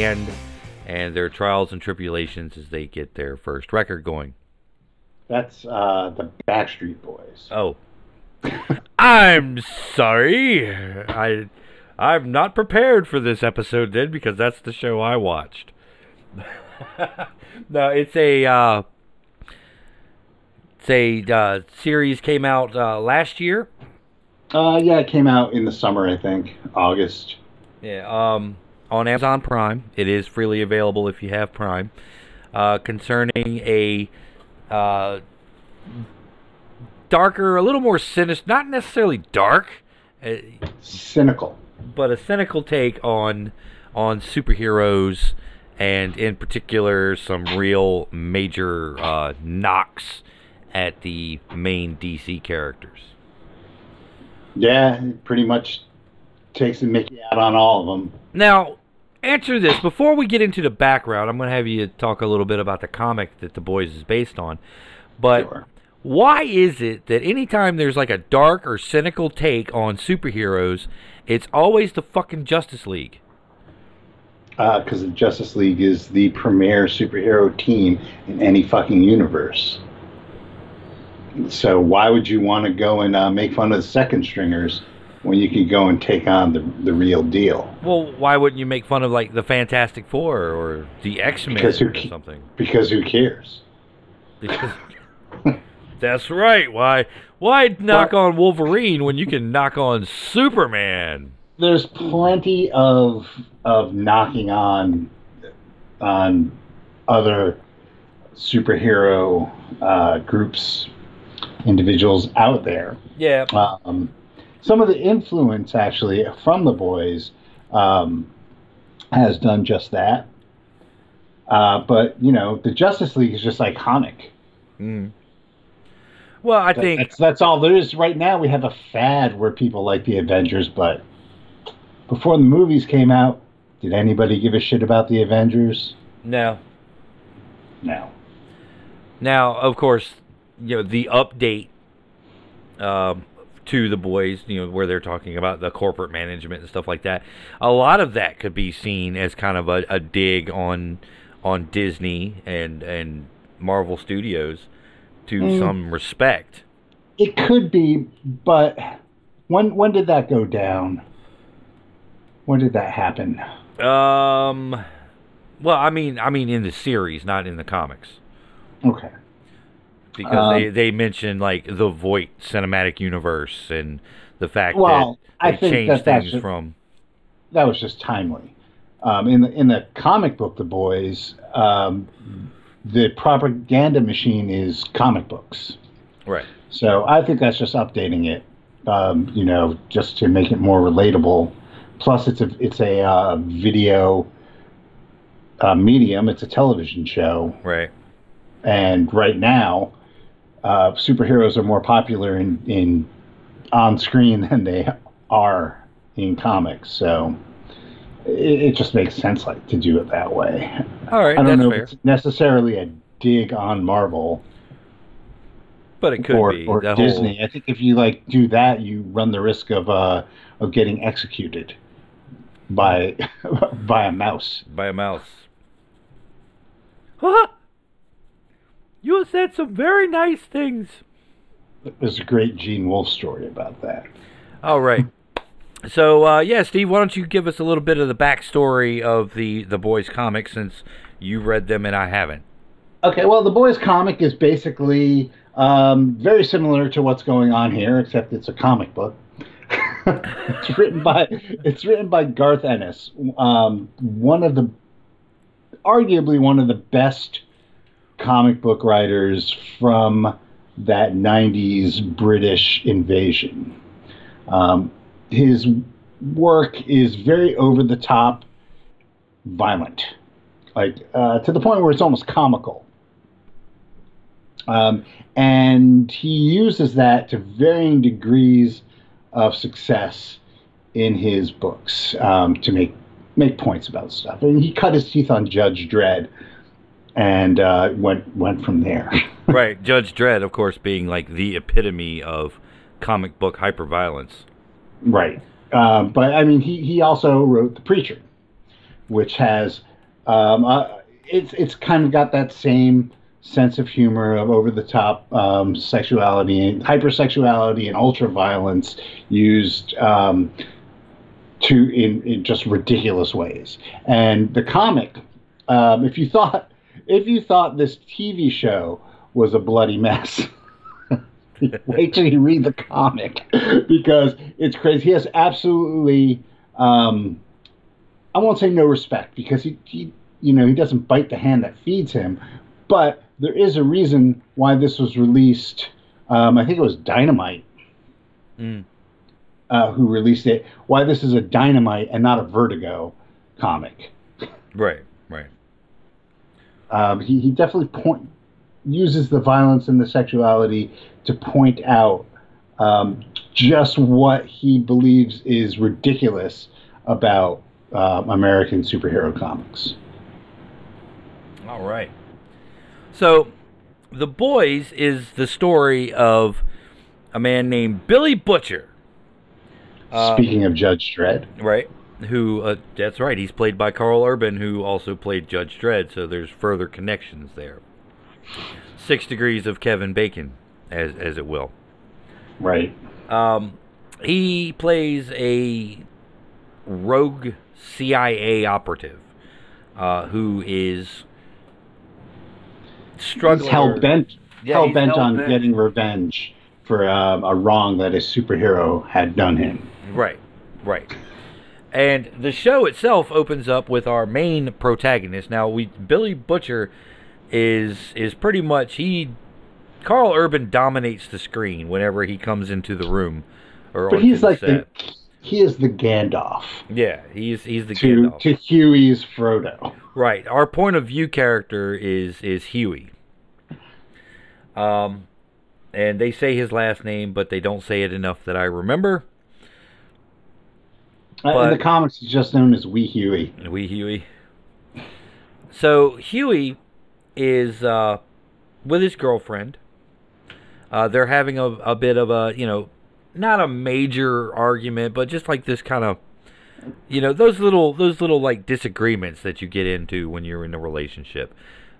band and their trials and tribulations as they get their first record going. That's uh, the Backstreet Boys. Oh, I'm sorry. I I'm not prepared for this episode then because that's the show I watched. no, it's a uh, it's a uh, series came out uh, last year. Uh, yeah, it came out in the summer, I think, August. Yeah, um, on Amazon Prime. It is freely available if you have Prime. Uh, concerning a uh, darker, a little more sinister, not necessarily dark, uh, Cynical. but a cynical take on on superheroes, and in particular, some real major uh, knocks at the main DC characters. Yeah, pretty much takes the Mickey out on all of them. Now, answer this before we get into the background. I'm going to have you talk a little bit about the comic that the boys is based on. But Sure. why is it that anytime there's like a dark or cynical take on superheroes, it's always the fucking Justice League? Because the Justice League is the premier superhero team in any fucking universe. So why would you want to go and uh, make fun of the second stringers when you could go and take on the, the real deal? Well, why wouldn't you make fun of like the Fantastic Four or the X Men Because who or ca- something? Because who cares? Because that's right. Why why knock Well- on Wolverine when you can knock on Superman? There's plenty of of knocking on on other superhero uh, groups, individuals out there. Yeah. Um, some of the influence actually from the boys um, has done just that. Uh, but you know, the Justice League is just iconic. Mm. Well, I That- think that's that's all there is right now. We have a fad where people like the Avengers, but before the movies came out, did anybody give a shit about the Avengers? no. No. Now, of course, you know the update um, to the boys, you know, where they're talking about the corporate management and stuff like that. A lot of that could be seen as kind of a, a dig on on Disney and and Marvel Studios to Mm. some respect. It could be, but when when did that go down? When did that happen? Um, well, I mean, I mean, in the series, not in the comics, Okay. Because Um, they they mention like the Voight cinematic universe and the fact Well, that they I think changed that things just- from. that was just timely. Um, in the in the comic book, The Boys, um, the propaganda machine is comic books. Right. So I think that's just updating it, um, you know, just to make it more relatable. Plus, it's a it's a uh, video uh, medium. It's a television show, Right. and right now, uh, superheroes are more popular in in on screen than they are in comics. So it, it just makes sense like to do it that way. All right, I don't that's know fair. if it's necessarily a dig on Marvel But it could or, be or the Disney. whole. I think if you like do that, you run the risk of uh, of getting executed by by a mouse. by a mouse. Huh? You said some very nice things. There's a great Gene Wolfe story about that. All right. So uh, yeah, Steve, why don't you give us a little bit of the backstory of the the boys' comic since you read them and I haven't. Okay, well, the boys' comic is basically um, very similar to what's going on here, except it's a comic book. it's written by it's written by Garth Ennis, um, one of the arguably one of the best comic book writers from that '90s British invasion. Um, his work is very over the top, violent, like uh, to the point where it's almost comical. Um, and he uses that to varying degrees of success in his books um, to make make points about stuff. And he cut his teeth on Judge Dredd and uh, went went from there. right, Judge Dredd, of course, being like the epitome of comic book hyperviolence. right. Um, but I mean, he, he also wrote The Preacher, which has Um, uh, it's it's kind of got that same sense of humor of over the top um, sexuality and hypersexuality and ultra violence used um, to in, in just ridiculous ways. And the comic, um, if you thought if you thought this TV show was a bloody mess. Wait till you read the comic because it's crazy. He has absolutely, um, I won't say no respect because he, he, you know, he doesn't bite the hand that feeds him, but there is a reason why this was released. Um, I think it was Dynamite Mm. uh, who released it. Why this is a Dynamite and not a Vertigo comic. Right, right. Um, he, he definitely point uses the violence and the sexuality to point out um, just what he believes is ridiculous about um, American superhero comics. All right. So, The Boys is the story of a man named Billy Butcher. Uh, Speaking of Judge Dredd, Right. Who, uh, that's right, he's played by Karl Urban, who also played Judge Dredd, so there's further connections there. Six degrees of Kevin Bacon, as, as it will. right? Um, he plays a rogue CIA operative uh, who is struggling. He's hell bent, Yeah, hell bent on getting revenge for um, a wrong that a superhero had done him. Right, right. And the show itself opens up with our main protagonist. Now, we Billy Butcher is is pretty much he. Karl Urban dominates the screen whenever he comes into the room, or But he's like the he is the Gandalf yeah, he's he's the to Gandalf. to Hughie's Frodo. Right. Our point of view character is is Hughie. Um, and they say his last name, but they don't say it enough that I remember. Uh, But- in the comics, he's just known as Wee Hughie. Wee Hughie. So Hughie is uh, with his girlfriend. Uh, they're having a, a bit of a you know, not a major argument, but just like this kind of, you know, those little those little like disagreements that you get into when you're in a relationship.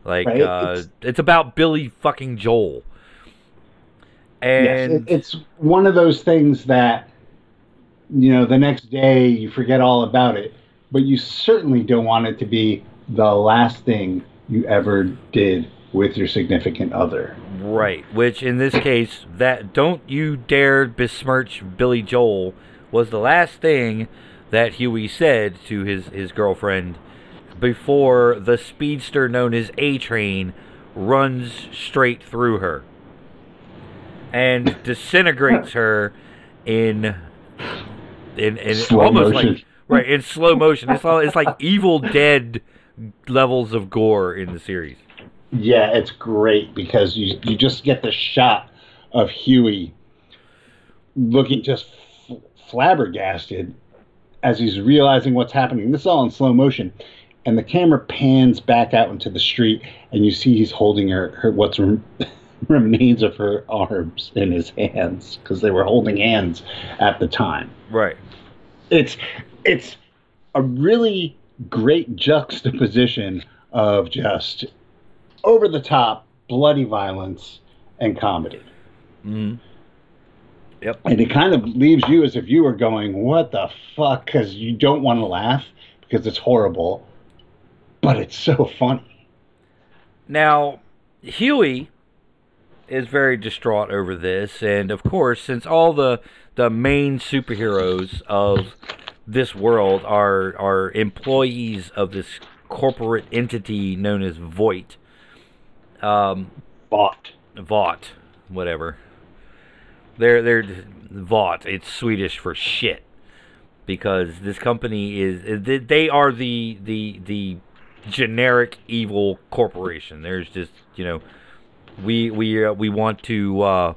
Like Right, uh, it's- it's, about Billy fucking Joel. And yes, it, it's one of those things that you know the next day you forget all about it, but you certainly don't want it to be the last thing you ever did with your significant other. Right, which in this case, that don't you dare besmirch Billy Joel was the last thing that Hughie said to his, his girlfriend before the speedster known as A Train runs straight through her and disintegrates her in in, in Slow almost motion. like right in slow motion. It's all, it's like Evil Dead levels of gore in the series. Yeah, it's great because you you just get the shot of Hughie looking just f- flabbergasted as he's realizing what's happening. This is all in slow motion, and the camera pans back out into the street, and you see he's holding her, her what's remains of her arms in his hands because they were holding hands at the time. Right. It's it's a really great juxtaposition of just over the top bloody violence and comedy. hmm Yep. And it kind of leaves you as if you viewer going, "What the fuck?" Because you don't want to laugh because it's horrible, but it's so funny. Now, Hughie is very distraught over this, and of course, since all the the main superheroes of this world are are employees of this corporate entity known as Voight, um, Bought. Vought, whatever. They're they're Vought. It's Swedish for shit because this company is they- they are the the the generic evil corporation. There's just you know we we uh, we want to uh,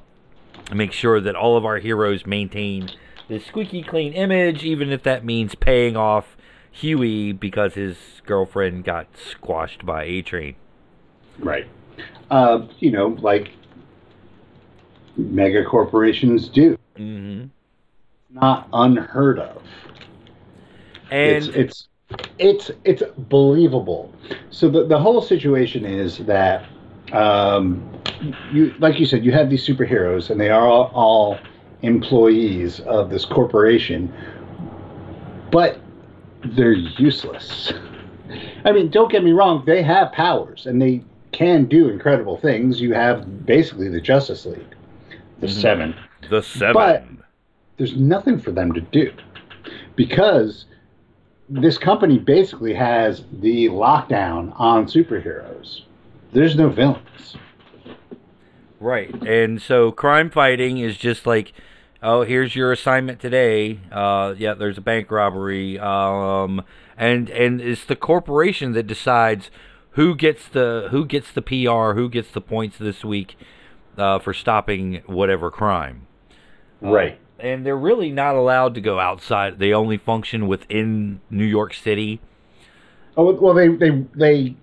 make sure that all of our heroes maintain this squeaky clean image, even if that means paying off Hughie because his girlfriend got squashed by A Train. Right. Uh, you know, like mega corporations do. Mm-hmm. Not unheard of. And it's it's it's it's believable. So the the whole situation is that um, you like you said you have these superheroes and they are all, all employees of this corporation, but they're useless. I mean, don't get me wrong; they have powers and they can do incredible things. You have basically the Justice League, the Mhm. Seven. The seven. But- There's nothing for them to do because this company basically has the lockdown on superheroes. There's no villains. Right. And so crime fighting is just like, oh, here's your assignment today. Uh, yeah, there's a bank robbery. Um, and and it's the corporation that decides who gets the who gets the PR, who gets the points this week uh, for stopping whatever crime. Right. And they're really not allowed to go outside. They only function within New York City. Oh well, they they they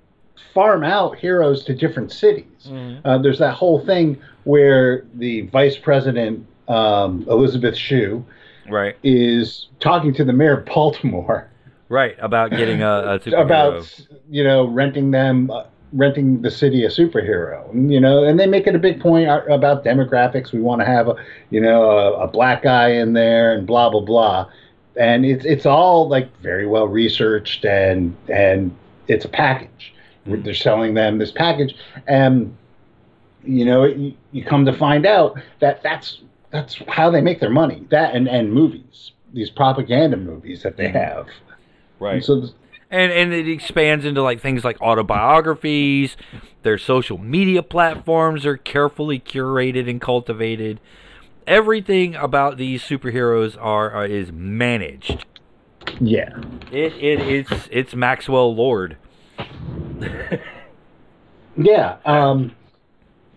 farm out heroes to different cities. Uh, there's that whole thing where the vice president um, Elizabeth Shue Right. is talking to the mayor of Baltimore Right. About getting a, a about you know renting them uh, renting the city a superhero and, you know and they make it a big point about demographics we want to have a you know a, a black guy in there and blah blah blah and it's it's all like very well researched and and it's a package Mhm. they're selling them this package. And you know you, you come to find out that that's that's how they make their money. That and and movies these propaganda movies that they Mhm. have. Right. so and and it expands into like things like autobiographies. Their social media platforms are carefully curated and cultivated. Everything about these superheroes are, are is managed. Yeah. It, it it's it's maxwell lord Yeah. Um,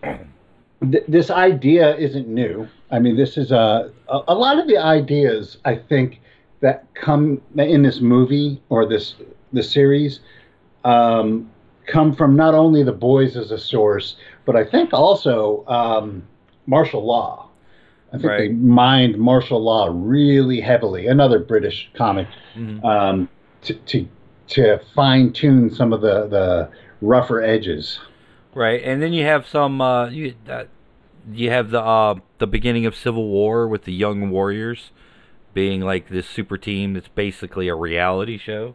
th- this idea isn't new. I mean, this is a, a a lot of the ideas I think that come in this movie or this the series um, come from not only the boys as a source, but I think also um, Marshal Law. I think they mined Marshal Law really heavily. Another British comic Mhm. um, to to to fine tune some of the the rougher edges. right and then you have some uh you uh, you have the uh the beginning of civil war with the young warriors being like this super team that's basically a reality show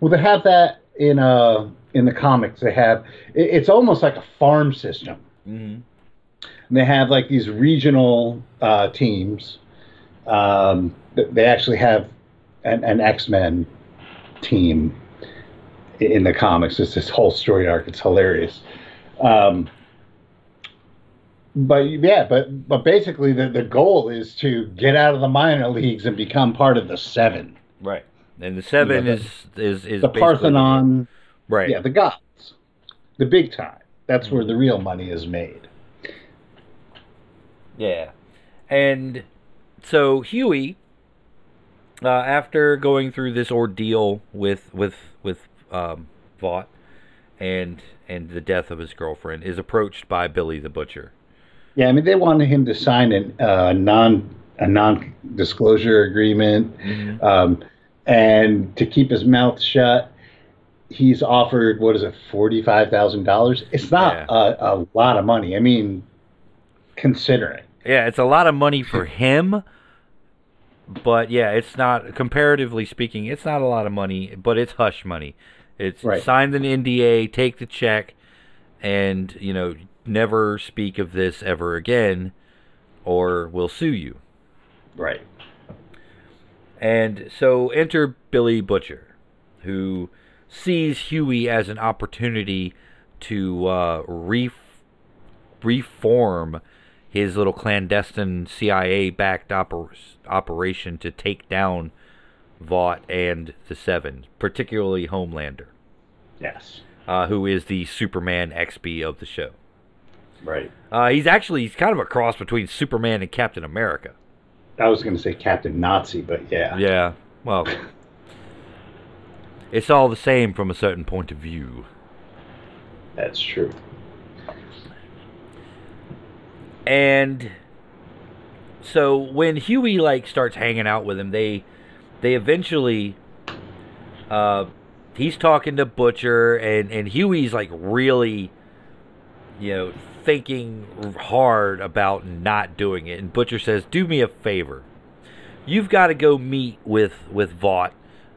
Well, they have that in uh in the comics. They have it, it's almost like a farm system. mm-hmm. And they have like these regional uh, teams. Um, they actually have an, an X Men team in the comics. It's this whole story arc. It's hilarious. Um, but yeah, but but basically the, the goal is to get out of the minor leagues and become part of the seven. Right. And the seven Yeah, is is is the Parthenon, Right. yeah, the gods, the big time. That's where the real money is made. Yeah. And so Huey, uh, after going through this ordeal with with with um, Vought and and the death of his girlfriend, is approached by Billy the Butcher. Yeah, I mean they wanted him to sign a uh, non a non disclosure agreement, um, and to keep his mouth shut. He's offered what is it, forty five thousand dollars? It's not Yeah. a, a lot of money. I mean, considering. Yeah, it's a lot of money for him, but yeah, it's not comparatively speaking, it's not a lot of money, but it's hush money. It's Right. signed an NDA, take the check, and you know never speak of this ever again, or we'll sue you. Right. And so enter Billy Butcher, who sees Hughie as an opportunity to uh, re- reform his little clandestine CIA-backed oper- operation to take down Vought and the Seven, particularly Homelander, Yes. uh, who is the Superman XB of the show. Right. Uh, he's actually he's kind of a cross between Superman and Captain America. I was going to say Captain Nazi, but yeah. Yeah, well, it's all the same from a certain point of view. That's true. And so when Hughie like starts hanging out with him, they they eventually uh, he's talking to Butcher, and and Hughie's like really, you know, thinking hard about not doing it. And Butcher says, "Do me a favor. You've got to go meet with with Vought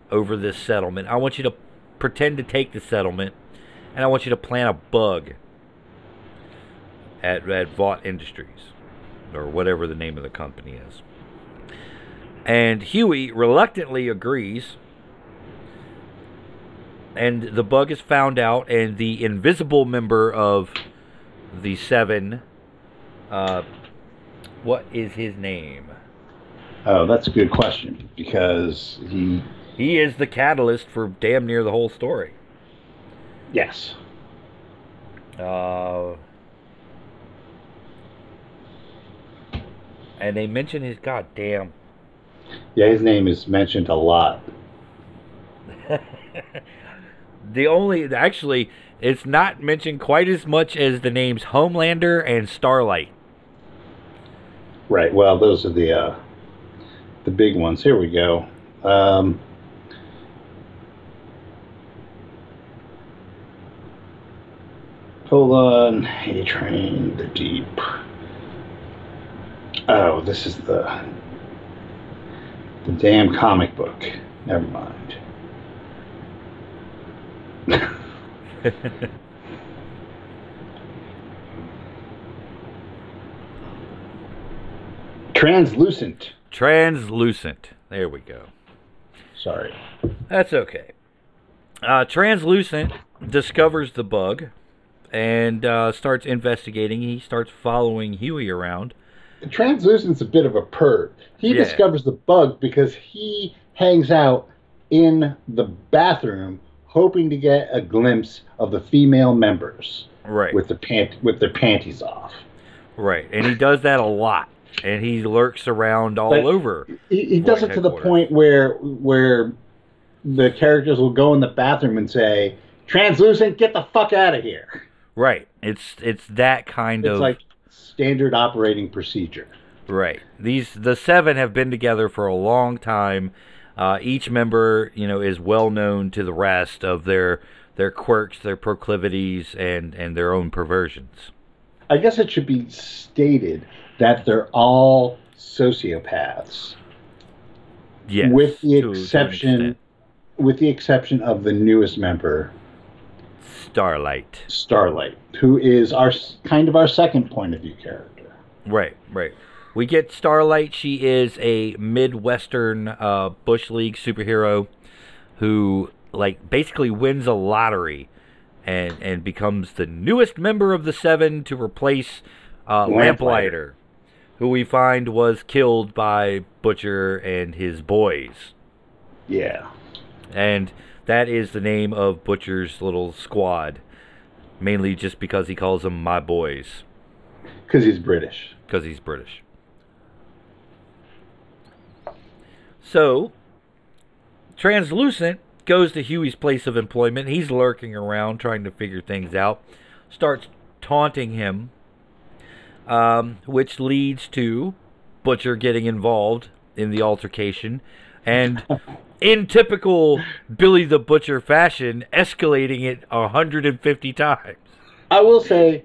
over this settlement. I want you to pretend to take the settlement, and I want you to plant a bug at at Vought Industries, or whatever the name of the company is." And Hughie reluctantly agrees and the bug is found out, and the invisible member of the seven, uh, what is his name? Oh, that's a good question because he. He is the catalyst for damn near the whole story. Yes. Uh, and they mention his goddamn. Yeah, his name is mentioned a lot. the only actually it's not mentioned quite as much as the names Homelander and Starlight. Right. Well, those are the uh, the big ones. Here we go. Um, hold on. A Train, the Deep. Oh, this is the the damn comic book. Never mind. Translucent. Translucent. There we go. Sorry. That's okay. Uh, Translucent discovers the bug and uh, starts investigating. He starts following Hughie around. Translucent's a bit of a perv. He Yeah. discovers the bug because he hangs out in the bathroom hoping to get a glimpse of the female members Right. with the pant with their panties off. right. And he does that a lot. And he lurks around all But- over. He, he does it to the point where where the characters will go in the bathroom and say, "Translucent, get the fuck out of here." Right. It's it's that kind It's of like standard operating procedure. Right. These the seven have been together for a long time. Uh, each member, you know, is well known to the rest of their their quirks, their proclivities, and and their own perversions. I guess it should be stated that they're all sociopaths. Yes. with the to- exception with the exception of the newest member Starlight. starlight who is our kind of our second point of view character Right. Right. We get Starlight. She is a midwestern uh, bush league superhero who, like, basically wins a lottery and and becomes the newest member of the Seven to replace uh, Lamplighter. Lamplighter, who we find was killed by Butcher and his boys, yeah and that is the name of Butcher's little squad, mainly just because he calls them my boys because he's british because he's British. So, Translucent goes to Hughie's place of employment. He's lurking around trying to figure things out. Starts taunting him, um, which leads to Butcher getting involved in the altercation. And in typical Billy the Butcher fashion, escalating it 150 times. i will say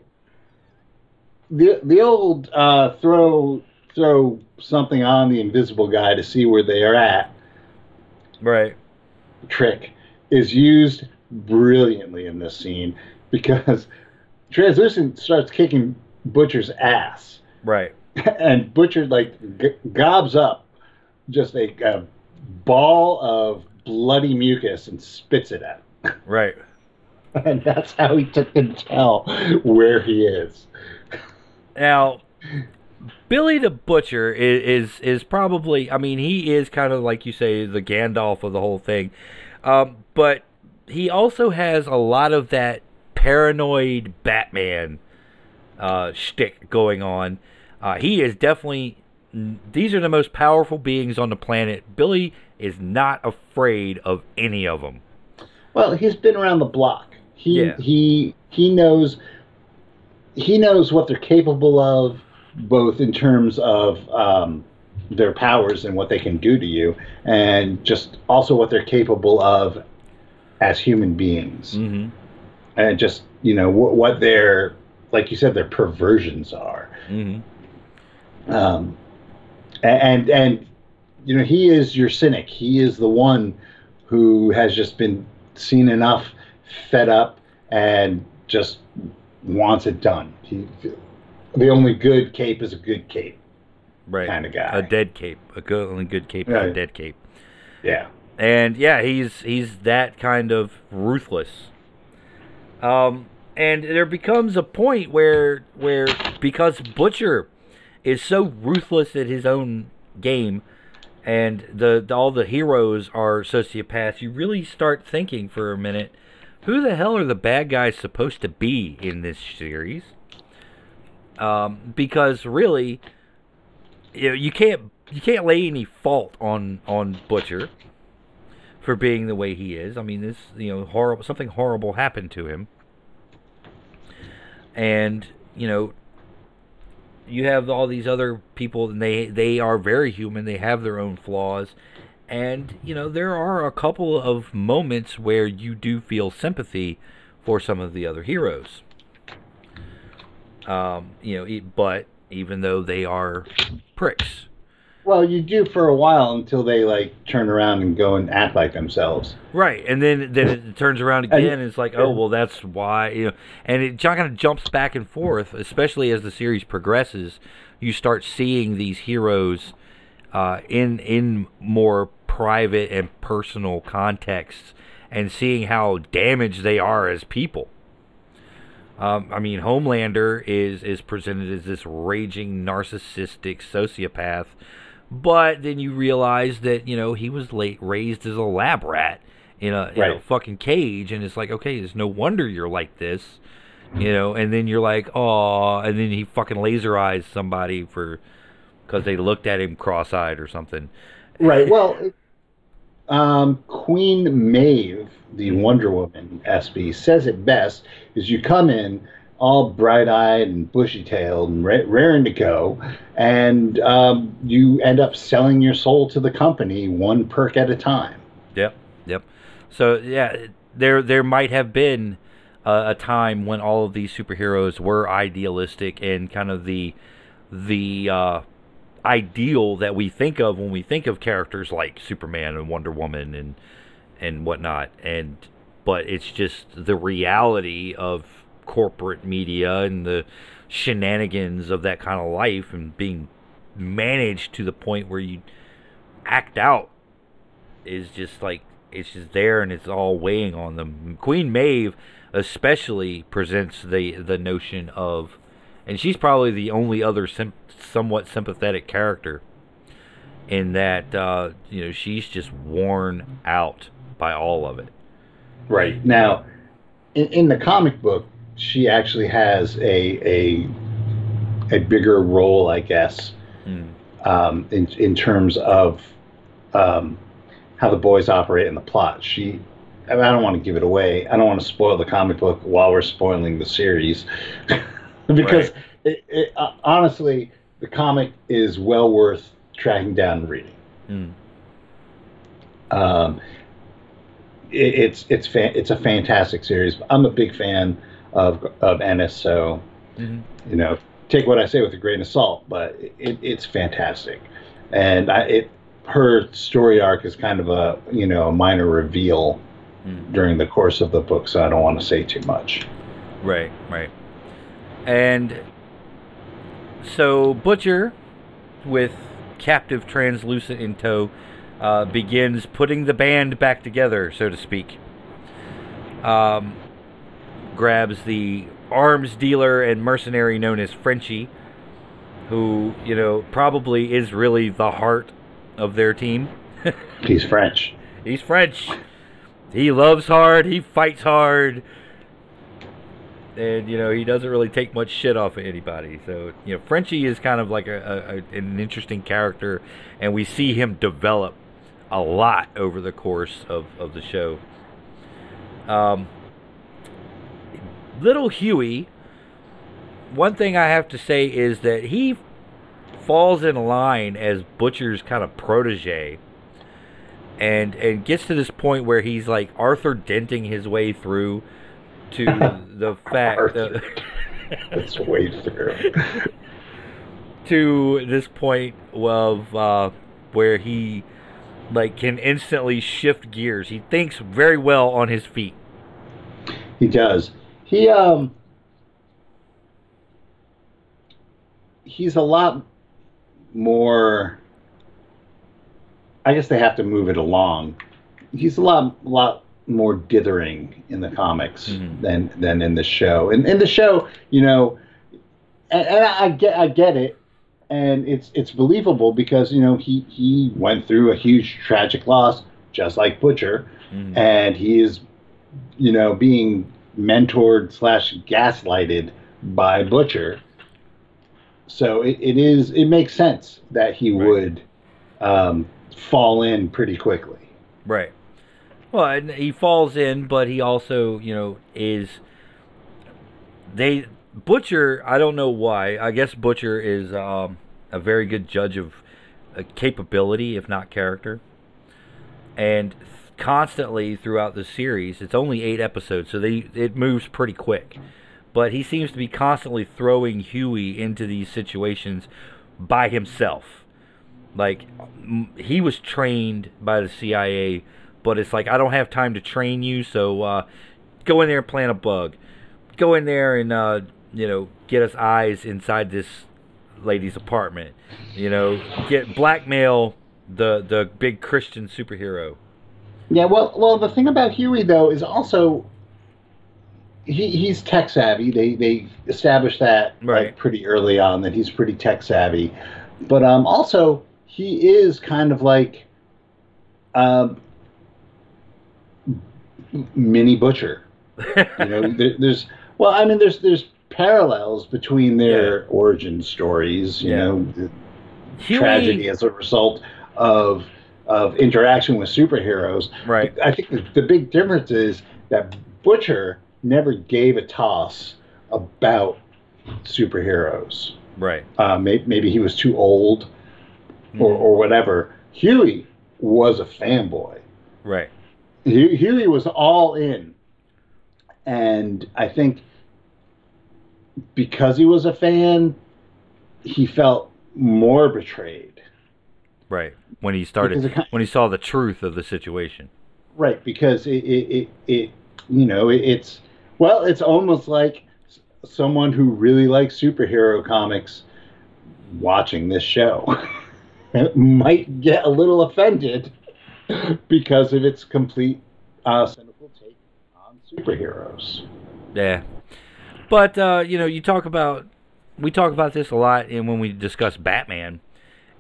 the the old uh, throw throw something on the invisible guy to see where they are at Right. trick is used brilliantly in this scene because translucent starts kicking butcher's ass Right. and Butcher like g- gobs up just a, a ball of bloody mucus and spits it at him. Right. and that's how he took to tell where he is. Now, Billy the Butcher is, is is probably. I mean, he is kind of like you say the Gandalf of the whole thing, um, but he also has a lot of that paranoid Batman uh, shtick going on. Uh, he is definitely. These are the most powerful beings on the planet. Billy is not afraid of any of them. Well, he's been around the block. He Yeah. he he knows he knows what they're capable of, both in terms of um, their powers and what they can do to you, and just also what they're capable of as human beings, Mm-hmm. and just you know what, what their like you said their perversions are. Mm-hmm. Um, and and you know he is your cynic. He is the one who has just been seen enough, fed up, and just wants it done. He, the only good cape is a good cape Right. kind of guy. A dead cape. A good, only good cape is a dead cape. yeah. and yeah, he's he's that kind of ruthless. Um, and there becomes a point where where because Butcher is so ruthless at his own game, and the, the all the heroes are sociopaths, you really start thinking for a minute, who the hell are the bad guys supposed to be in this series? Um, because really, you know, you can't you can't lay any fault on on Butcher for being the way he is. I mean, this you know horrible something horrible happened to him, and you know you have all these other people, and they they are very human. They have their own flaws, and you know there are a couple of moments where you do feel sympathy for some of the other heroes. Um, you know, but even though they are pricks, Well, you do for a while until they like turn around and go and act like themselves. Right, and then then it turns around again, and it's like, oh well, that's why you know, and it kind of jumps back and forth, especially as the series progresses. You start seeing these heroes uh, in in more private and personal contexts, and seeing how damaged they are as people. Um, I mean, Homelander is is presented as this raging narcissistic sociopath, but then you realize that you know he was late raised as a lab rat in a, in a fucking cage, and it's like, okay, it's no wonder you're like this, you know. And then you're like, oh, and then he fucking laser eyes somebody for because they looked at him cross-eyed or something. Right. Well, um, Queen Maeve, the Wonder Woman SB, says it best: is you come in all bright-eyed and bushy-tailed and ra- raring to go, and um, you end up selling your soul to the company one perk at a time. Yep, yep. So yeah, there there might have been a, a time when all of these superheroes were idealistic and kind of the the uh, ideal that we think of when we think of characters like Superman and Wonder Woman and and whatnot. And but it's just the reality of corporate media and the shenanigans of that kind of life and being managed to the point where you act out is just like it's just there and it's all weighing on them. Queen Maeve especially presents the the notion of and she's probably the only other sim- somewhat sympathetic character in that uh, you know she's just worn out by all of it. Right now, in, in the comic book, she actually has a a a bigger role, I guess, Mm. um, in in terms of um, how the boys operate in the plot. She, I, mean, I don't want to give it away. I don't want to spoil the comic book while we're spoiling the series, because it, it, uh, honestly, the comic is well worth tracking down and reading. Mm. Um, it, it's it's fa- it's a fantastic series. I'm a big fan of of Ennis, so Mhm. you know, take what I say with a grain of salt, but it, it's fantastic. And I, it her story arc is kind of a you know a minor reveal Mm. during the course of the book, so I don't want to say too much. Right, right. And so Butcher, with captive translucent in tow, uh, begins putting the band back together, so to speak. Um, grabs the arms dealer and mercenary known as Frenchie, who, you know, probably is really the heart of their team. He's French. He's French. He loves hard. He fights hard. And you know he doesn't really take much shit off of anybody. So you know Frenchie is kind of like a, a, an interesting character, and we see him develop a lot over the course of, of the show. Um, little Hughie. One thing I have to say is that he falls in line as Butcher's kind of protege and and gets to this point where he's like Arthur denting his way through to the fact that It's way through. to this point of uh, where he like can instantly shift gears. He thinks very well on his feet. He does. He um he's a lot more I guess they have to move it along. He's a lot lot more dithering in the comics Mhm. than than in the show. And in the show, you know, and, and I get I get it, and it's it's believable because you know he he went through a huge tragic loss, just like Butcher, Mhm. and he is, you know, being mentored slash gaslighted by Butcher. So it, it is it makes sense that he Right. would um, fall in pretty quickly. Right. Well, and he falls in, but he also, you know, is they Butcher. I don't know why. I guess Butcher is um, a very good judge of uh, capability, if not character. And constantly throughout the series, it's only eight episodes, so they it moves pretty quick. But he seems to be constantly throwing Hughie into these situations by himself. Like he was trained by the CIA, but it's like I don't have time to train you, so uh, go in there and plant a bug. Go in there and uh, you know get us eyes inside this lady's apartment. You know, get blackmail the the big Christian superhero. Yeah, well, well, the thing about Hughie though is also he, he's tech savvy. They they established that Right. like pretty early on that he's pretty tech savvy, but um also he is kind of like um mini butcher. You know, there, there's well, I mean, there's there's parallels between their origin stories. You Yeah. know, Hughie, tragedy as a result of of interaction with superheroes. right? I think the, the big difference is that Butcher never gave a toss about superheroes. Right. Uh, may, maybe he was too old or, Mhm. or whatever. Hughie was a fanboy. Right. Hu- Hughie was all in. And I think because he was a fan, he felt more betrayed. Right. When he started, Because it ki- when he saw the truth of the situation. Right, because it, it, it, it you know, it, it's, well, it's almost like someone who really likes superhero comics watching this show might get a little offended because of its complete uh, cynical take on superheroes. Yeah. But uh, you know, you talk about we talk about this a lot and when we discuss Batman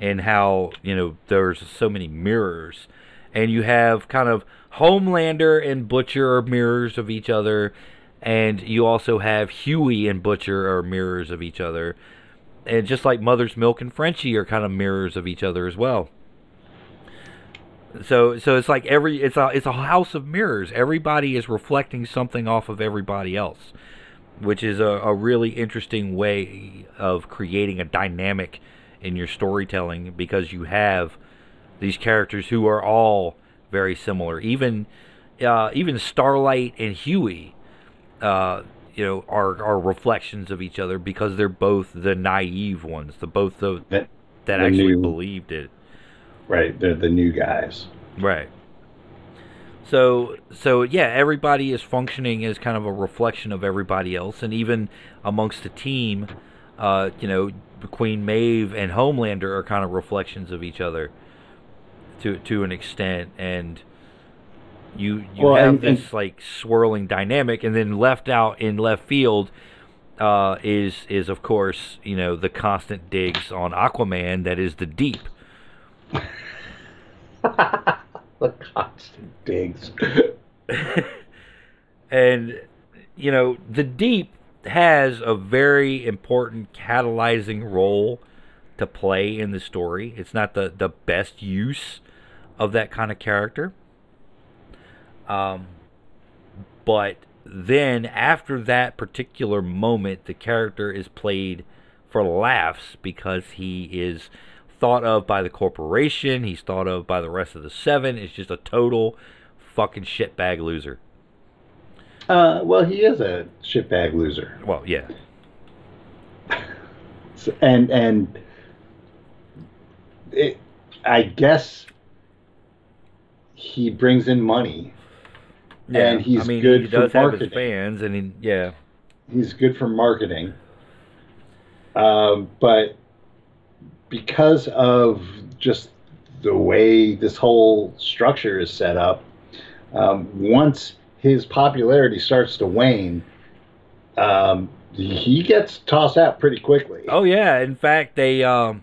and how, you know, there's so many mirrors and you have kind of Homelander and Butcher are mirrors of each other and you also have Hughie and Butcher are mirrors of each other. And just like Mother's Milk and Frenchie are kind of mirrors of each other as well. So so it's like every it's a it's a house of mirrors. Everybody is reflecting something off of everybody else, which is a, a really interesting way of creating a dynamic in your storytelling because you have these characters who are all very similar. Even uh, even Starlight and Hughie, uh, you know, are are reflections of each other because they're both the naive ones, the both the That, that The actually new- believed it. right, they're the new guys. Right. So so yeah, everybody is functioning as kind of a reflection of everybody else, and even amongst the team, uh, you know, Queen Maeve and Homelander are kind of reflections of each other, to to an extent, and you you Well, have and- and- this like swirling dynamic, and then left out in left field. Uh, is is of course you know the constant digs on Aquaman that is the deep the constant digs. and you know the deep has a very important catalyzing role to play in the story it's not the the best use of that kind of character um but then after that particular moment the character is played for laughs because he is thought of by the corporation. He's thought of by the rest of the seven. It's just a total fucking shitbag loser. Uh, well, he is a shitbag loser, Well, yeah, S- and and it, I guess he brings in money. yeah. And he's I mean, good he for does have his marketing. fans, and he, yeah, He's good for marketing, um, but because of just the way this whole structure is set up, um, once his popularity starts to wane, um, he gets tossed out pretty quickly. Oh yeah, in fact, they um,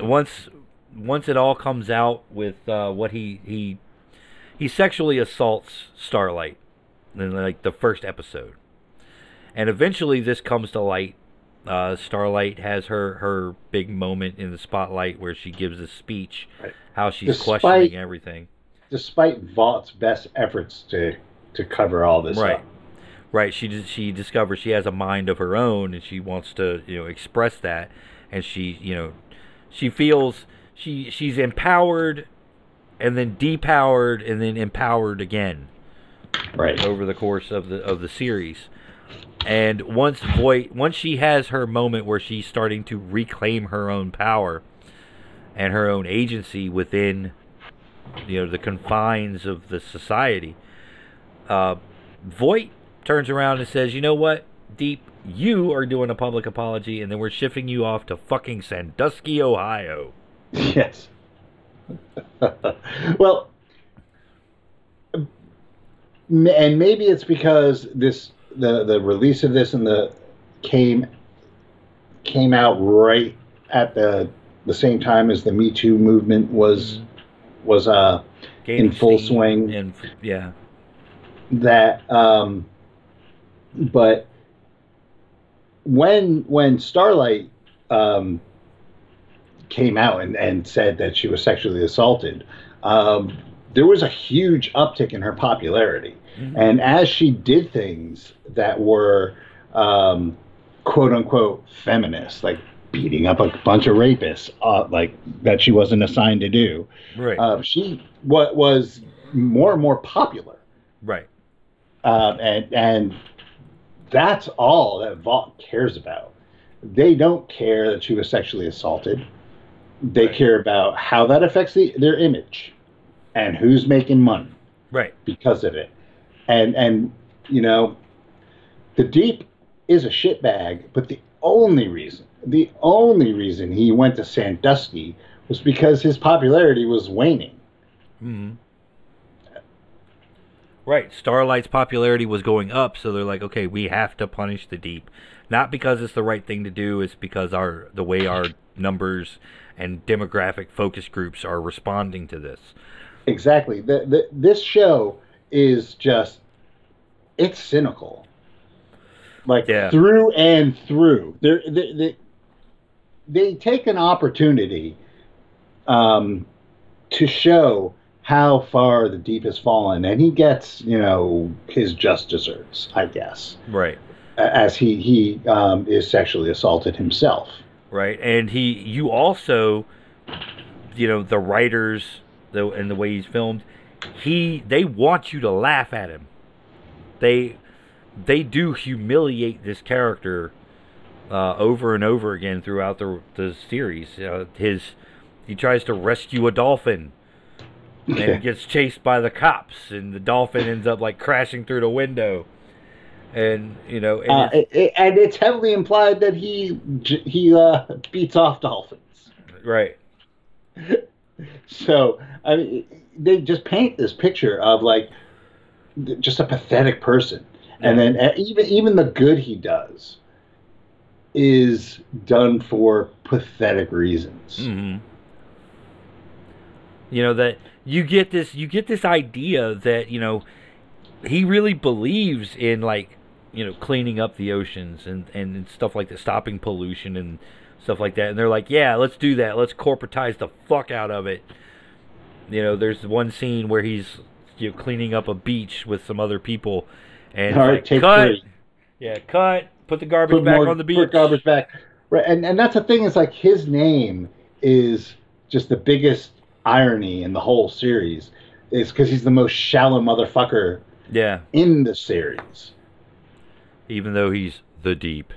once once it all comes out with uh, what he he he sexually assaults Starlight in like the first episode, and eventually this comes to light. Uh, Starlight has her her big moment in the spotlight where she gives a speech, Right. how she's Despite- questioning everything. Despite Vought's best efforts to to cover all this Right. up. Right. She she discovers she has a mind of her own, and she wants to you know express that, and she you know she feels she she's empowered, and then depowered, and then empowered again Right. over the course of the of the series. And once Voight, once she has her moment where she's starting to reclaim her own power and her own agency within, you know, the confines of the society, uh, Voight turns around and says, "You know what, Deep, you are doing a public apology, and then we're shifting you off to fucking Sandusky, Ohio." Yes. well, and maybe it's because this the the release of this and the came came out right at the the same time as the Me Too movement was was uh Gaining full swing. and yeah, that um but when when Starlight um came out and, and said that she was sexually assaulted, um, there was a huge uptick in her popularity. Mhm. And as she did things that were um, quote unquote feminist, like beating up a bunch of rapists, uh, like that she wasn't assigned to do, right, uh, she what was more and more popular. right, Um, and and that's all that Vought cares about. They don't care that she was sexually assaulted. They Right. care about how that affects the, their image and who's making money right, because of it. And and you know, the deep is a shitbag, but the only reason, the only reason he went to Sandusky was because his popularity was waning. hmm Right. Starlight's popularity was going up, so they're like, okay, we have to punish the deep. Not because it's the right thing to do, it's because our the way our numbers and demographic focus groups are responding to this. Exactly. The, the, this show is just, it's cynical. Like Yeah. through and through. They're, they, they, they take an opportunity um, to show how far the deep has fallen, and he gets, you know, his just desserts, I guess, Right. as he he um, is sexually assaulted himself. Right. And he you also you know, the writers the and the way he's filmed, he they want you to laugh at him. They they do humiliate this character uh, over and over again throughout the the series. Uh, his he tries to rescue a dolphin and gets chased by the cops and the dolphin ends up like crashing through the window. And you know, and Uh, it's- it- and it's heavily implied that he he uh, beats off dolphins. right. So I mean, they just paint this picture of like just a pathetic person, and then even even the good he does is done for pathetic reasons. hmm You know that you get this you get this idea that you know he really believes in like you know cleaning up the oceans and and stuff like that, stopping pollution and stuff like that. And they're like, yeah, let's do that. Let's corporatize the fuck out of it. You know, there's one scene where he's you know cleaning up a beach with some other people, and All right, like, cut. three. Yeah, cut. Put the garbage Put back more- on the beach. Put garbage back. Right, and and that's the thing is like his name is just the biggest irony in the whole series is because he's the most shallow motherfucker Yeah. in the series. Even though he's the deep.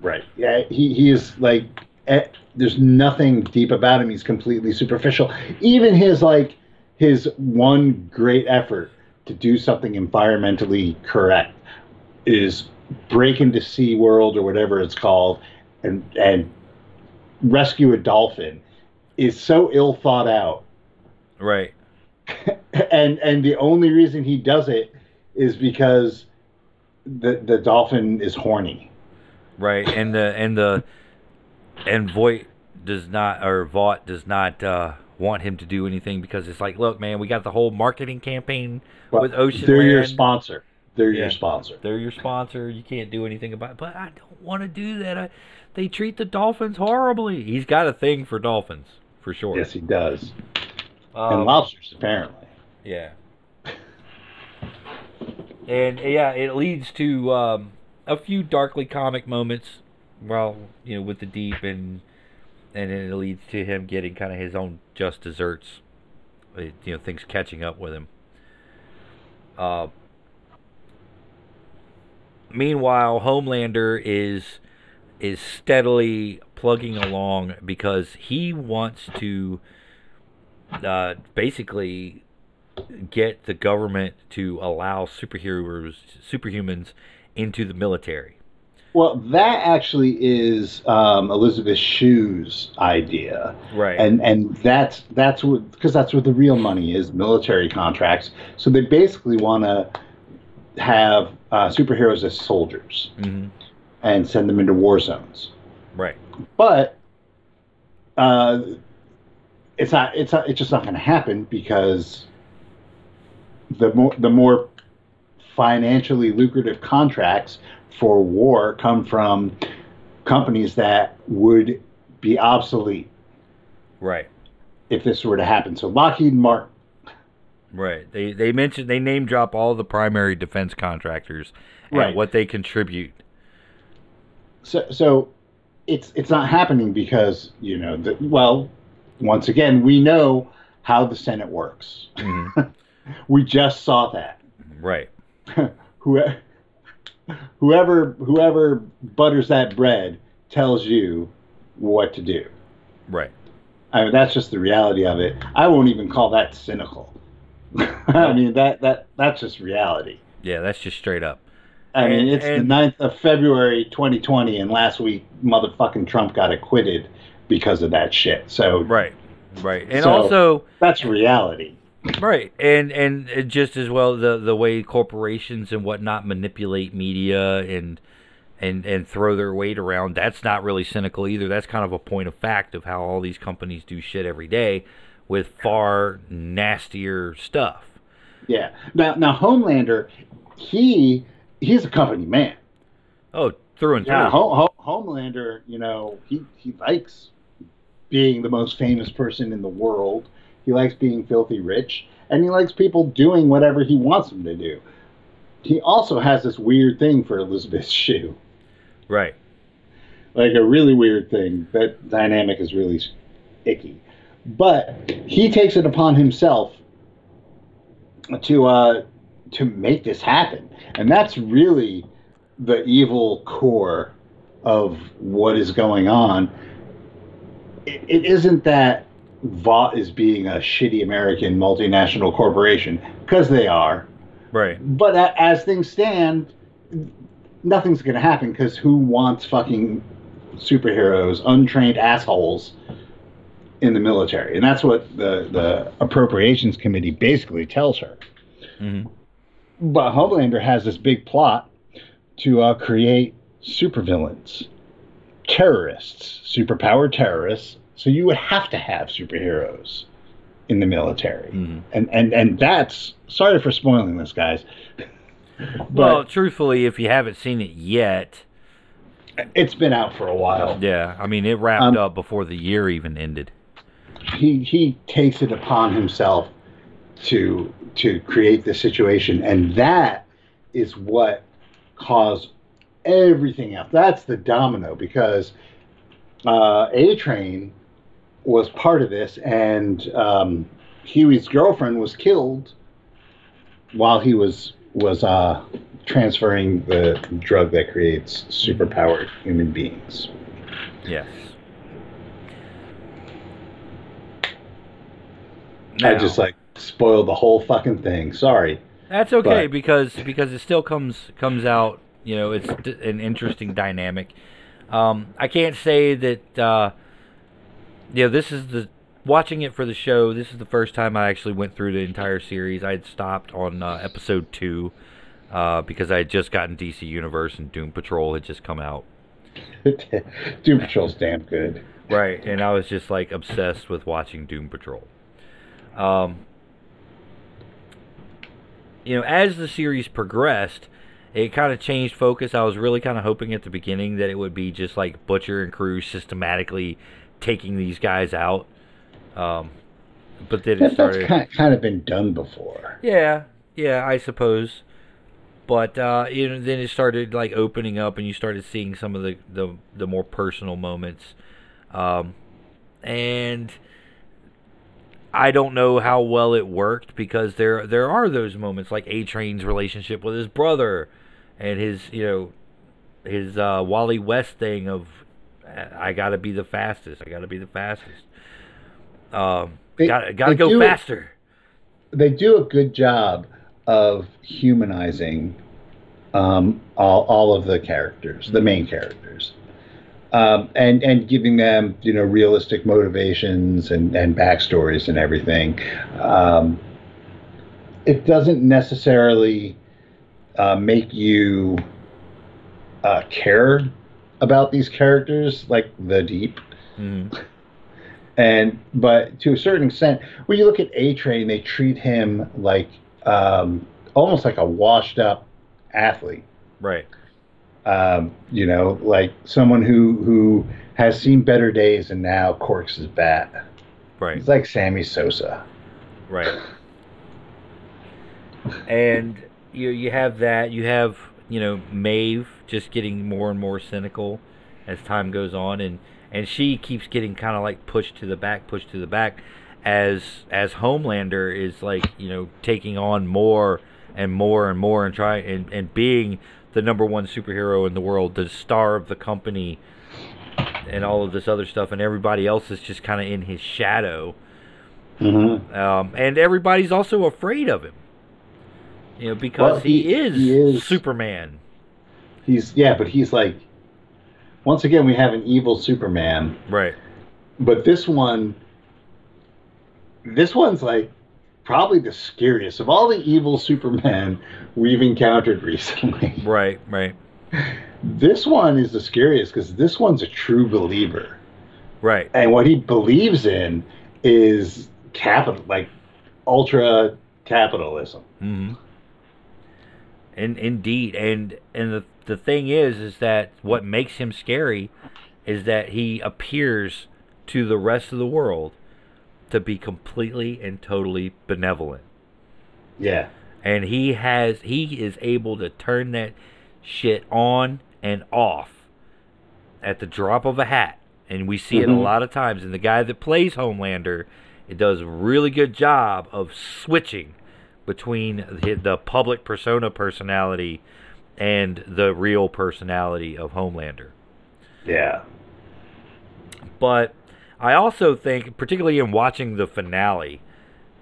Right. Yeah, he, he is like, eh, there's nothing deep about him. He's completely superficial. Even his, like, his one great effort to do something environmentally correct is break into Sea World or whatever it's called and, and rescue a dolphin is so ill thought out. Right. and and the only reason he does it is because the the dolphin is horny. Right. And the and the and Voight does not or Vought does not uh want him to do anything because it's like, look, man, we got the whole marketing campaign But with Ocean They're your sponsor. They're Yeah. your sponsor. They're your sponsor. You can't do anything about it. But I don't want to do that. I, they treat the dolphins horribly. He's got a thing for dolphins, for sure. Yes, he does. Um, and lobsters, apparently. Yeah. And yeah, it leads to um, a few darkly comic moments. Well, you know, with the deep and and then it leads to him getting kind of his own just desserts. It, you know, things catching up with him. Uh, meanwhile, Homelander is is steadily plugging along because he wants to uh, basically get the government to allow superheroes, superhumans, into the military. Well, that actually is um, Elizabeth Shue's idea, Right. and and that's that's what because that's where the real money is military contracts. So they basically want to have uh, superheroes as soldiers hmm and send them into war zones. Right. but uh, it's not it's not it's just not going to happen because the more the more financially lucrative contracts for war come from companies that would be obsolete Right. if this were to happen. So Lockheed Martin, Right. They they mentioned they name drop all the primary defense contractors and Right. what they contribute. So so it's it's not happening because you know the, well once again we know how the Senate works. Mhm. We just saw that. right. whoever whoever whoever butters that bread tells you what to do. Right. I mean, that's just the reality of it. I won't even call that cynical. I mean that that that's just reality. Yeah, that's just straight up. I mean, And- it's the and- 9th of February 2020, and last week, motherfucking Trump got acquitted because of that shit. So Right. Right. And So- also that's reality. Right, and and just as well the the way corporations and whatnot manipulate media and and and throw their weight around. That's not really cynical either. That's kind of a point of fact of how all these companies do shit every day with far nastier stuff. Yeah. Now, now Homelander, he he's a company man. Oh, through and through. Yeah, Ho- Ho- Homelander, you know, he, he likes being the most famous person in the world. He likes being filthy rich, and he likes people doing whatever he wants them to do. He also has this weird thing for Elizabeth Shue, Right. like a really weird thing. That dynamic is really icky, but he takes it upon himself to uh, to make this happen, and that's really the evil core of what is going on. It, it isn't that Vought is being a shitty American multinational corporation because they are, Right. but a, as things stand, nothing's going to happen because who wants fucking superheroes, untrained assholes in the military? And that's what the the appropriations committee basically tells her. hmm But Homelander has this big plot to uh, create supervillains, terrorists, superpowered terrorists. So you would have to have superheroes in the military, hmm and and and that's sorry for spoiling this, guys. But Well, truthfully, if you haven't seen it yet, it's been out for a while. yeah, I mean it wrapped Um, up before the year even ended. He he takes it upon himself to to create this situation, and that is what caused everything else. That's the domino because uh, A Train was part of this, and um, Hughie's girlfriend was killed while he was was uh, transferring the drug that creates superpowered human beings. Yes. I just like spoiled the whole fucking thing. Sorry. That's okay But- because because it still comes comes out. You know, it's d- an interesting dynamic. Um, I can't say that. Uh, you know, this is the watching it for the show. This is the first time I actually went through the entire series. I had stopped on uh, episode two uh, because I had just gotten DC Universe and Doom Patrol had just come out. Doom Patrol's damn good. Right, and I was just like obsessed with watching Doom Patrol. Um, you know, as the series progressed, it kind of changed focus. I was really kind of hoping at the beginning that it would be just like Butcher and Crew systematically taking these guys out. Um, but then it That, that's started. kind kind of been done before. Yeah, yeah, I suppose. But uh, you know, then it started like opening up, and you started seeing some of the the, the more personal moments, um, and I don't know how well it worked because there there are those moments like A Train's relationship with his brother, and his you know his uh, Wally West thing of I gotta be the fastest, I gotta be the fastest. Um, They- gotta gotta go do faster. They do a good job of humanizing um, all, all of the characters, the main characters, um, and and giving them you know realistic motivations and, and backstories and everything. Um, it doesn't necessarily uh, make you uh, care about these characters like the deep Mhm. and but to a certain extent when you look at a train they treat him like um, almost like a washed up athlete Right. Um, you know like someone who who has seen better days and now corks his bat Right. it's like sammy sosa Right. and you you have that. You have you know Maeve just getting more and more cynical as time goes on, and and she keeps getting kind of like pushed to the back, pushed to the back, as as Homelander is like you know taking on more and more and more and trying and, and being the number one superhero in the world, the star of the company, and all of this other stuff, and everybody else is just kind of in his shadow mm-hmm. um, and everybody's also afraid of him. You know, because Well, he, he- is he is- Superman. he's yeah but he's like once again we have an evil superman Right. but this one this one's like probably the scariest of all the evil superman we've encountered recently Right. Right. this one is the scariest because this one's a true believer Right. and what he believes in is capital like ultra capitalism Mm-hmm. And indeed, and and the the thing is, is that what makes him scary is that he appears to the rest of the world to be completely and totally benevolent. yeah. And he has he is able to turn that shit on and off at the drop of a hat. And we see it a Mhm. lot of times. And the guy that plays homelander it does a really good job of switching between the public persona personality and the real personality of homelander. Yeah. But I also think, particularly in watching the finale,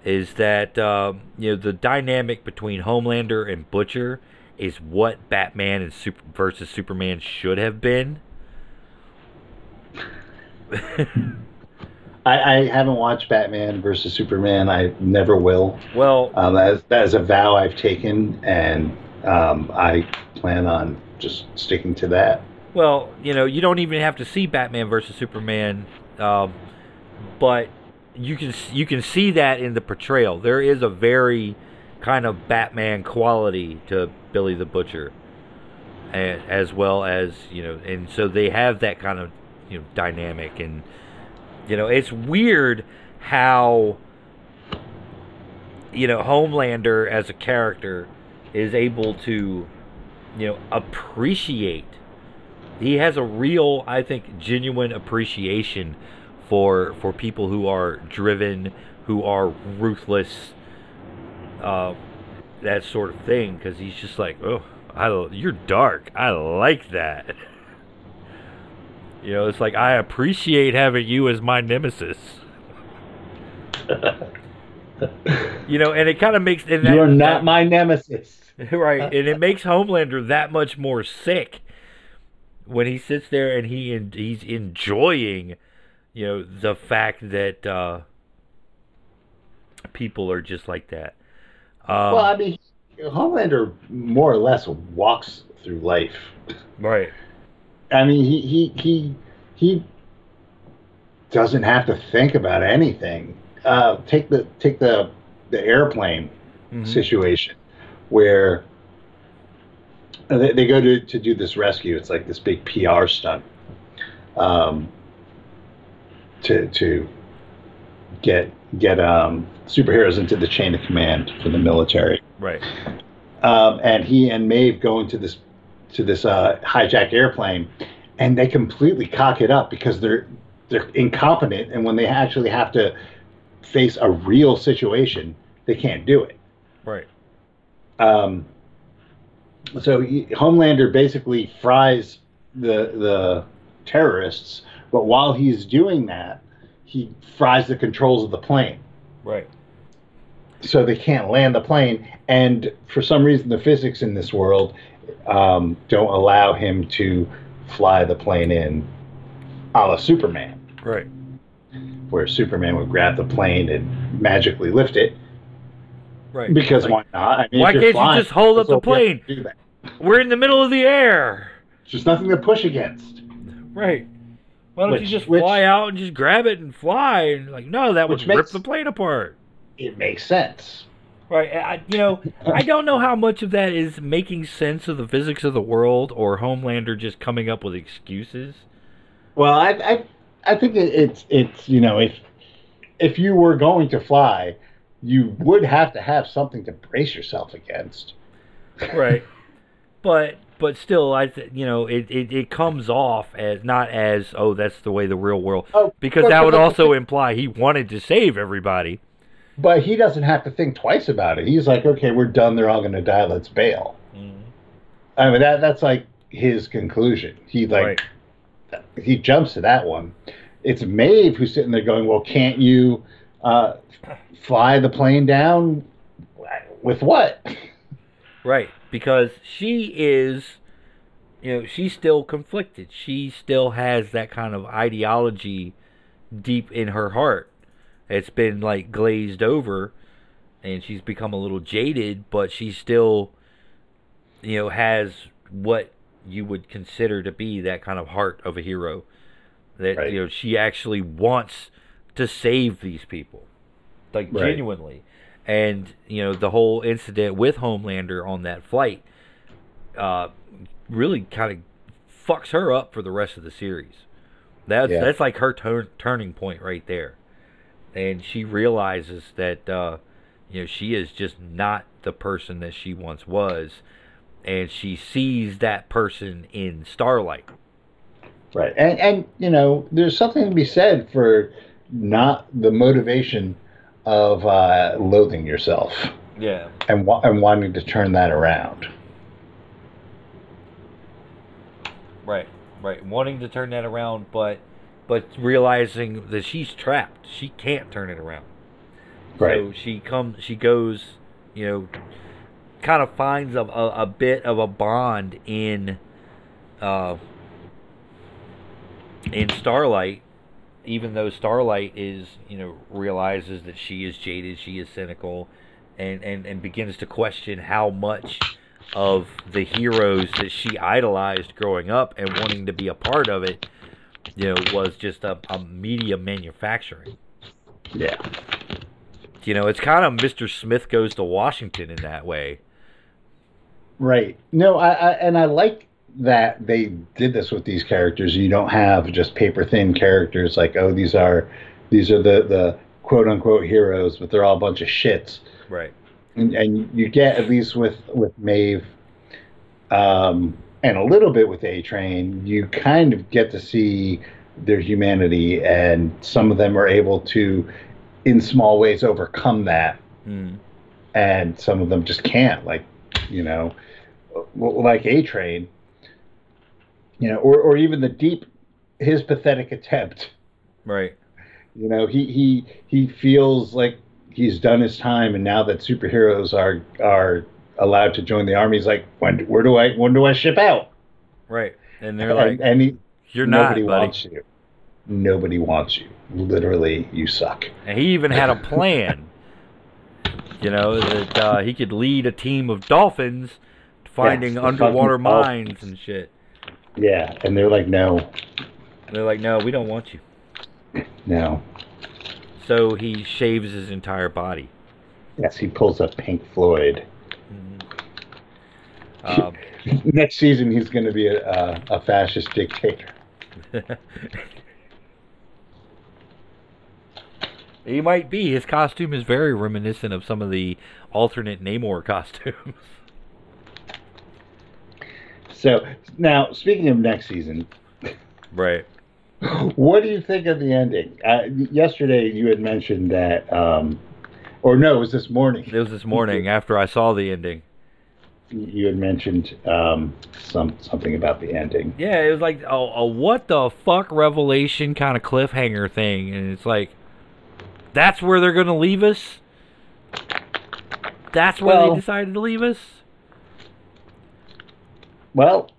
is that um, you know the dynamic between Homelander and Butcher is what Batman and Super versus Superman should have been. I, I haven't watched batman versus superman. I never will. Well, um, that, is, that is a vow i've taken and um, i plan on just sticking to that. Well, you know, you don't even have to see Batman versus Superman, um, but you can you can see that in the portrayal. There is a very kind of Batman quality to Billy the Butcher, a- as well as you know, and so they have that kind of you know dynamic, and you know, it's weird how you know Homelander as a character is able to you know appreciate he has a real i think genuine appreciation for for people who are driven, who are ruthless, uh, that sort of thing. Because he's just like, oh, I, you're dark. I like that. You know, it's like I appreciate having you as my nemesis. you know, and it kind of makes and you are not that- my nemesis. right, and it makes Homelander that much more sick when he sits there and he en- he's enjoying, you know, the fact that uh, people are just like that. Um, well, I mean, Homelander more or less walks through life. right, I mean, he he he he doesn't have to think about anything. Uh, take the take the the airplane Mhm. situation where they, they go to, to do this rescue. It's like this big PR stunt um, to to get get um, superheroes into the chain of command for the military. right, Um, and he and Maeve go into this to this uh, hijack airplane, and they completely cock it up because they're they're incompetent, and when they actually have to face a real situation, they can't do it. right, Um, so Homelander basically fries the the terrorists, but while he's doing that, he fries the controls of the plane, right, so they can't land the plane. And for some reason, the physics in this world um, don't allow him to fly the plane in, a la Superman, right. where Superman would grab the plane and magically lift it. Right. Because Like, why not? I mean, why can't you just hold up the you plane? to do that. We're in the middle of the air. There's nothing to push against. Right. Why don't you Which- just which- fly out and just grab it and fly? And like, no, that would rip makes- the plane apart. It makes sense. Right. I, you know, I don't know how much of that is making sense of the physics of the world or Homelander just coming up with excuses. Well, I I, I think it's it's you know if if you were going to fly, you would have to have something to brace yourself against. Right. but but still, I th- you know it, it, it comes off as not as oh that's the way the real world Oh, because that would also imply he wanted to save everybody. But he doesn't have to think twice about it. He's like, okay, we're done. They're all going to die. Let's bail. Mm-hmm. I mean, that that's like his conclusion. He like right. he jumps to that one. It's Maeve who's sitting there going, "Well, can't you uh, fly the plane down with what?" Right, because she is, you know, she's still conflicted. She still has that kind of ideology deep in her heart. It's been like glazed over, and she's become a little jaded, but she still, you know, has what you would consider to be that kind of heart of a hero. That Right. you know, she actually wants to save these people, like Right. genuinely and you know the whole incident with Homelander on that flight uh, really kind of fucks her up for the rest of the series. That's Yeah. that's like her tur- turning point right there, and she realizes that uh, you know she is just not the person that she once was, and she sees that person in Starlight. Right, and and you know, there's something to be said for not the motivation of uh, loathing yourself Yeah, and wa- and wanting to turn that around. right, right. Wanting to turn that around, but but realizing that she's trapped. She can't turn it around. Right. So she comes, she goes, you know, kind of finds a, a, a bit of a bond in, uh, in Starlight, even though Starlight is, you know, realizes that she is jaded, she is cynical, and, and, and begins to question how much of the heroes that she idolized growing up and wanting to be a part of it, you know, was just a, a media manufacturing. Yeah. You know, it's kind of Mr. Smith goes to Washington in that way. Right. No, I, I and I like that they did this with these characters. You don't have just paper thin characters like, oh, these are these are the the quote unquote heroes, but they're all a bunch of shits. Right. And, and you get at least with with Maeve, um, and a little bit with A Train, you kind of get to see their humanity, and some of them are able to, in small ways, overcome that, Mm. and some of them just can't. Like, you know, like A Train, you know, or or even the Deep, his pathetic attempt. Right. You know, he he he feels like he's done his time, and now that superheroes are are allowed to join the army, he's like, when where do I when do I ship out? Right. And they're like, and he, "You're not, nobody buddy." wants you. Nobody wants you. Literally, you suck. And he even had a plan. you know that uh, he could lead a team of dolphins finding the underwater mines dolphins. and shit. Yeah, and they're like, no, And they're like, "No, we don't want you." no. So he shaves his entire body. Yes, he pulls up Pink Floyd. Um, Next season, he's going to be a, a, a fascist dictator. he might be. His costume is very reminiscent of some of the alternate Namor costumes. So now, speaking of next season, right. what do you think of the ending? Uh, yesterday, you had mentioned that, um, or no, it was this morning. It was this morning after I saw the ending. You had mentioned um, some something about the ending. Yeah, it was like a, a what the fuck revelation kind of cliffhanger thing, and it's like, that's where they're gonna leave us. That's where Well- they decided to leave us. Well,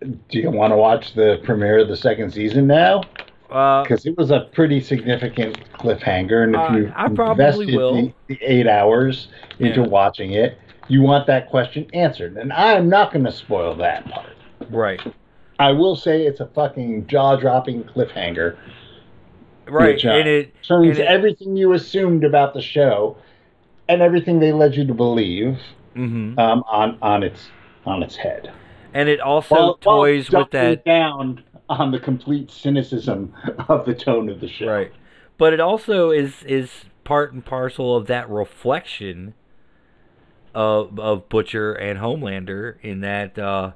do you want to watch the premiere of the second season now? Uh, Because it was a pretty significant cliffhanger, and if Uh, you I probably invested will. The, the eight hours into Yeah. watching it, you want that question answered, and I am not going to spoil that part. right, I will say it's a fucking jaw-dropping cliffhanger. right, which, uh, and it turns and it- everything you assumed about the show and everything they led you to believe mhm. um, on on its on its head. and it also While- while toys with that down on the complete cynicism of the tone of the show. Right. But it also is is part and parcel of that reflection of of Butcher and Homelander in that uh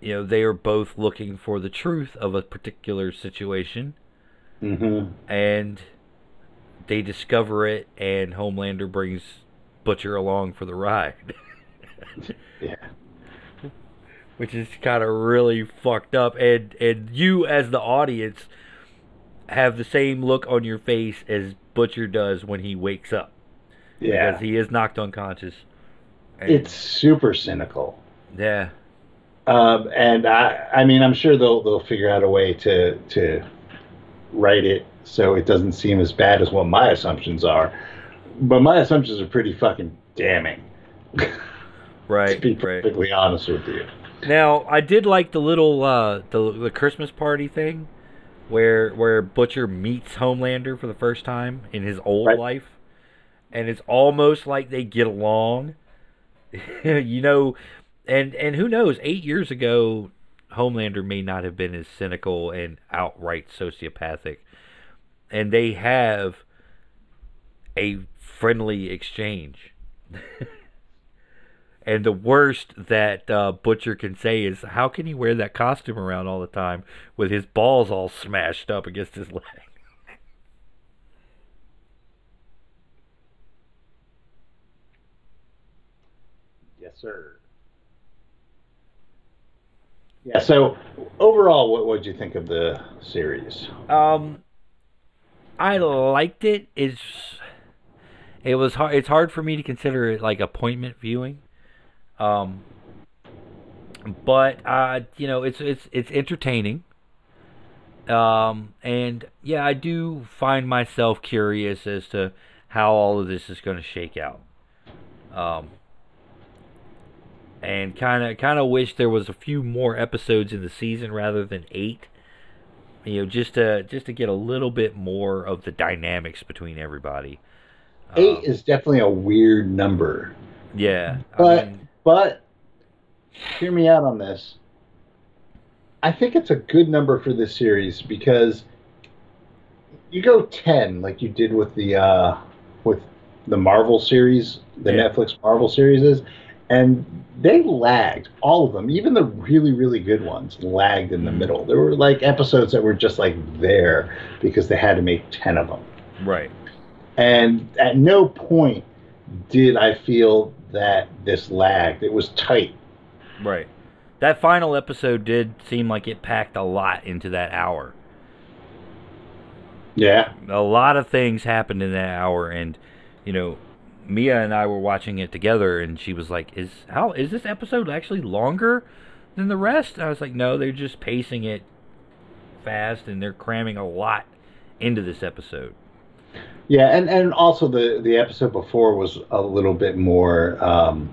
you know they are both looking for the truth of a particular situation hmm and they discover it and Homelander brings Butcher along for the ride. Yeah. which is kind of really fucked up and and you as the audience have the same look on your face as Butcher does when he wakes up Yeah. because he is knocked unconscious. And- It's super cynical. yeah, Um, and I, I mean, I'm sure they'll they'll figure out a way to to write it so it doesn't seem as bad as what my assumptions are. But my assumptions are pretty fucking damning. to right, be right. perfectly honest with you. Now I did like the little uh, the the Christmas party thing, where where Butcher meets Homelander for the first time in his old Right. life, and it's almost like they get along. you know, and and who knows? Eight years ago, Homelander may not have been as cynical and outright sociopathic, and they have a friendly exchange. And the worst that uh, Butcher can say is, how can he wear that costume around all the time with his balls all smashed up against his leg? Yes, sir. Yeah. So overall, what would you think of the series? Um, I liked it. It's it was hard. It's hard for me to consider it like appointment viewing. Um, but uh, you know, it's it's it's entertaining. Um, and yeah, I do find myself curious as to how all of this is going to shake out. Um, and kind of kind of wish there was a few more episodes in the season rather than eight you know just to just to get a little bit more of the dynamics between everybody Eight Um, is definitely a weird number, yeah but- I mean, but hear me out on this. I think it's a good number for this series because you go ten like you did with the uh, with the Marvel series, the Yeah. Netflix Marvel series is, and they lagged. All of them, even the really really good ones, lagged in the Mhm. middle. There were like episodes that were just like there because they had to make ten of them. Right. And at no point did I feel that this lagged. It was tight. Right. That final episode did seem like it packed a lot into that hour. Yeah. A lot of things happened in that hour, and you know, Mia and I were watching it together, and she was like, "Is how is this episode actually longer than the rest?" I was like, "No, they're just pacing it fast, and they're cramming a lot into this episode." Yeah, and, and also the, the episode before was a little bit more um,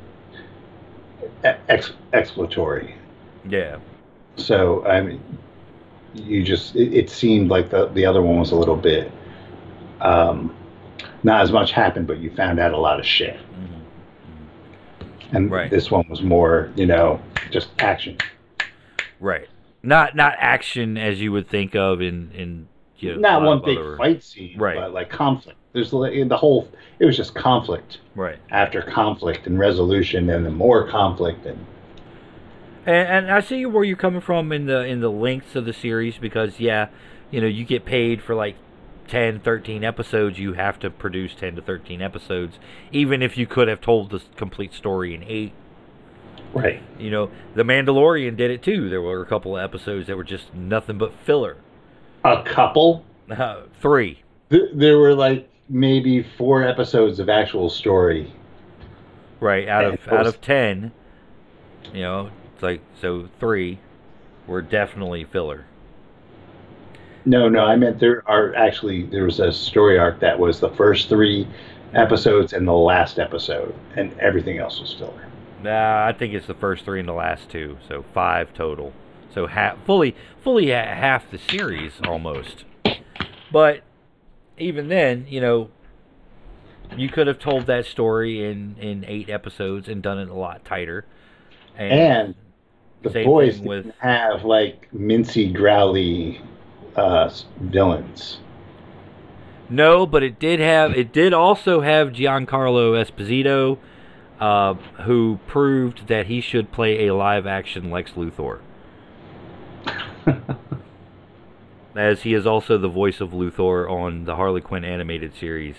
ex- exploratory. Yeah. So I mean, you just it, it seemed like the the other one was a little bit um, not as much happened, but you found out a lot of shit. hmm And Right. this one was more, you know, just action. Right. Not not action as you would think of in in you not one big other- fight scene, Right. but like conflict. There's like, the whole. It was just conflict Right. after conflict and resolution, and then more conflict and And, and I see where you're coming from in the in the lengths of the series because yeah, you know, you get paid for like 10, 13 episodes, you have to produce 10 to 13 episodes even if you could have told the complete story in 8. right. You know, The Mandalorian did it too. There were a couple of episodes that were just nothing but filler. A couple. Uh, 3. Th- there were like maybe four episodes of actual story. Right, out And of out of 10, you know, it's like so 3 were definitely filler. No, no, I meant there are actually there was a story arc that was the first three episodes and the last episode, and everything else was filler. Nah, I think it's the first three and the last two, so five total. So half, fully, fully ha- half the series almost. But even then, you know, you could have told that story in in eight episodes and done it a lot tighter. And the Same boys with- didn't have like mincy growly uh, villains. no, but it did have it did also have Giancarlo Esposito, uh, who proved that he should play a live action Lex Luthor. as he is also the voice of Luthor on the Harley Quinn animated series.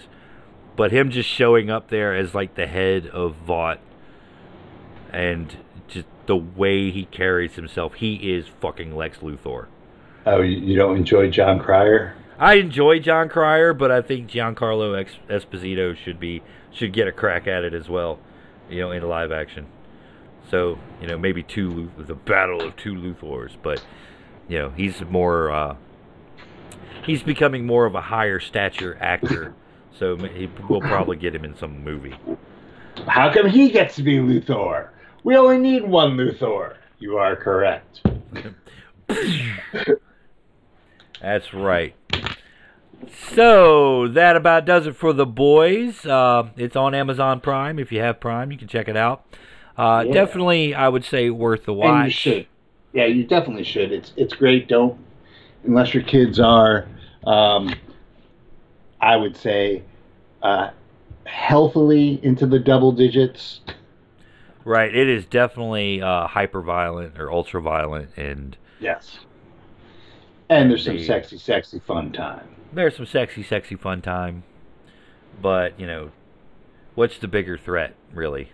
But him just showing up there as like the head of Vought and just the way he carries himself, he is fucking Lex Luthor. Oh, you, don't enjoy Jon Cryer? I enjoy Jon Cryer, but I think Giancarlo Esposito should be should get a crack at it as well, you know, in live action. So you know, maybe two the battle of two Luthors, but you know, he's more uh, he's becoming more of a higher stature actor. So he, we'll probably get him in some movie. How come he gets to be Luthor? We only need one Luthor. You are correct. That's right. So that about does it for the boys. Uh, it's on Amazon Prime. If you have Prime, you can check it out. Uh, Yeah. Definitely, I would say worth the And you watch. should. Yeah, you definitely should. It's it's great. Don't unless your kids are, um, I would say, uh, healthily into the double digits. Right. It is definitely uh, hyper violent or ultra violent, and Yes. And there's some The- sexy, sexy fun time. there's some sexy, sexy fun time. But you know, what's the bigger threat, really?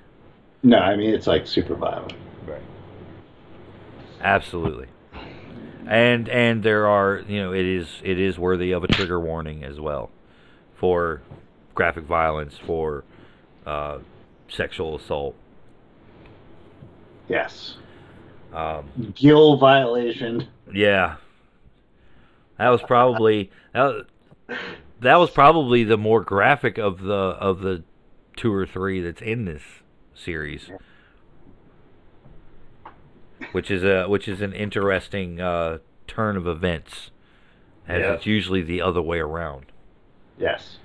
No, I mean it's like super violent. Right. Absolutely. And and there are you know it is it is worthy of a trigger warning as well, for graphic violence for uh, sexual assault. Yes. Um, Gill violation. yeah. That was probably that, that was probably the more graphic of the of the two or three that's in this series. Which is a which is an interesting uh, turn of events, as Yeah. it's usually the other way around. Yes.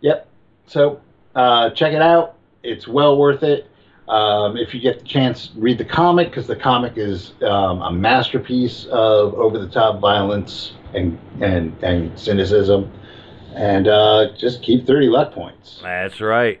Yep. So uh, check it out. It's well worth it. Um, if you get the chance, read the comic because the comic is um, a masterpiece of over-the-top violence and and and cynicism. And uh, just keep thirty luck points. That's right.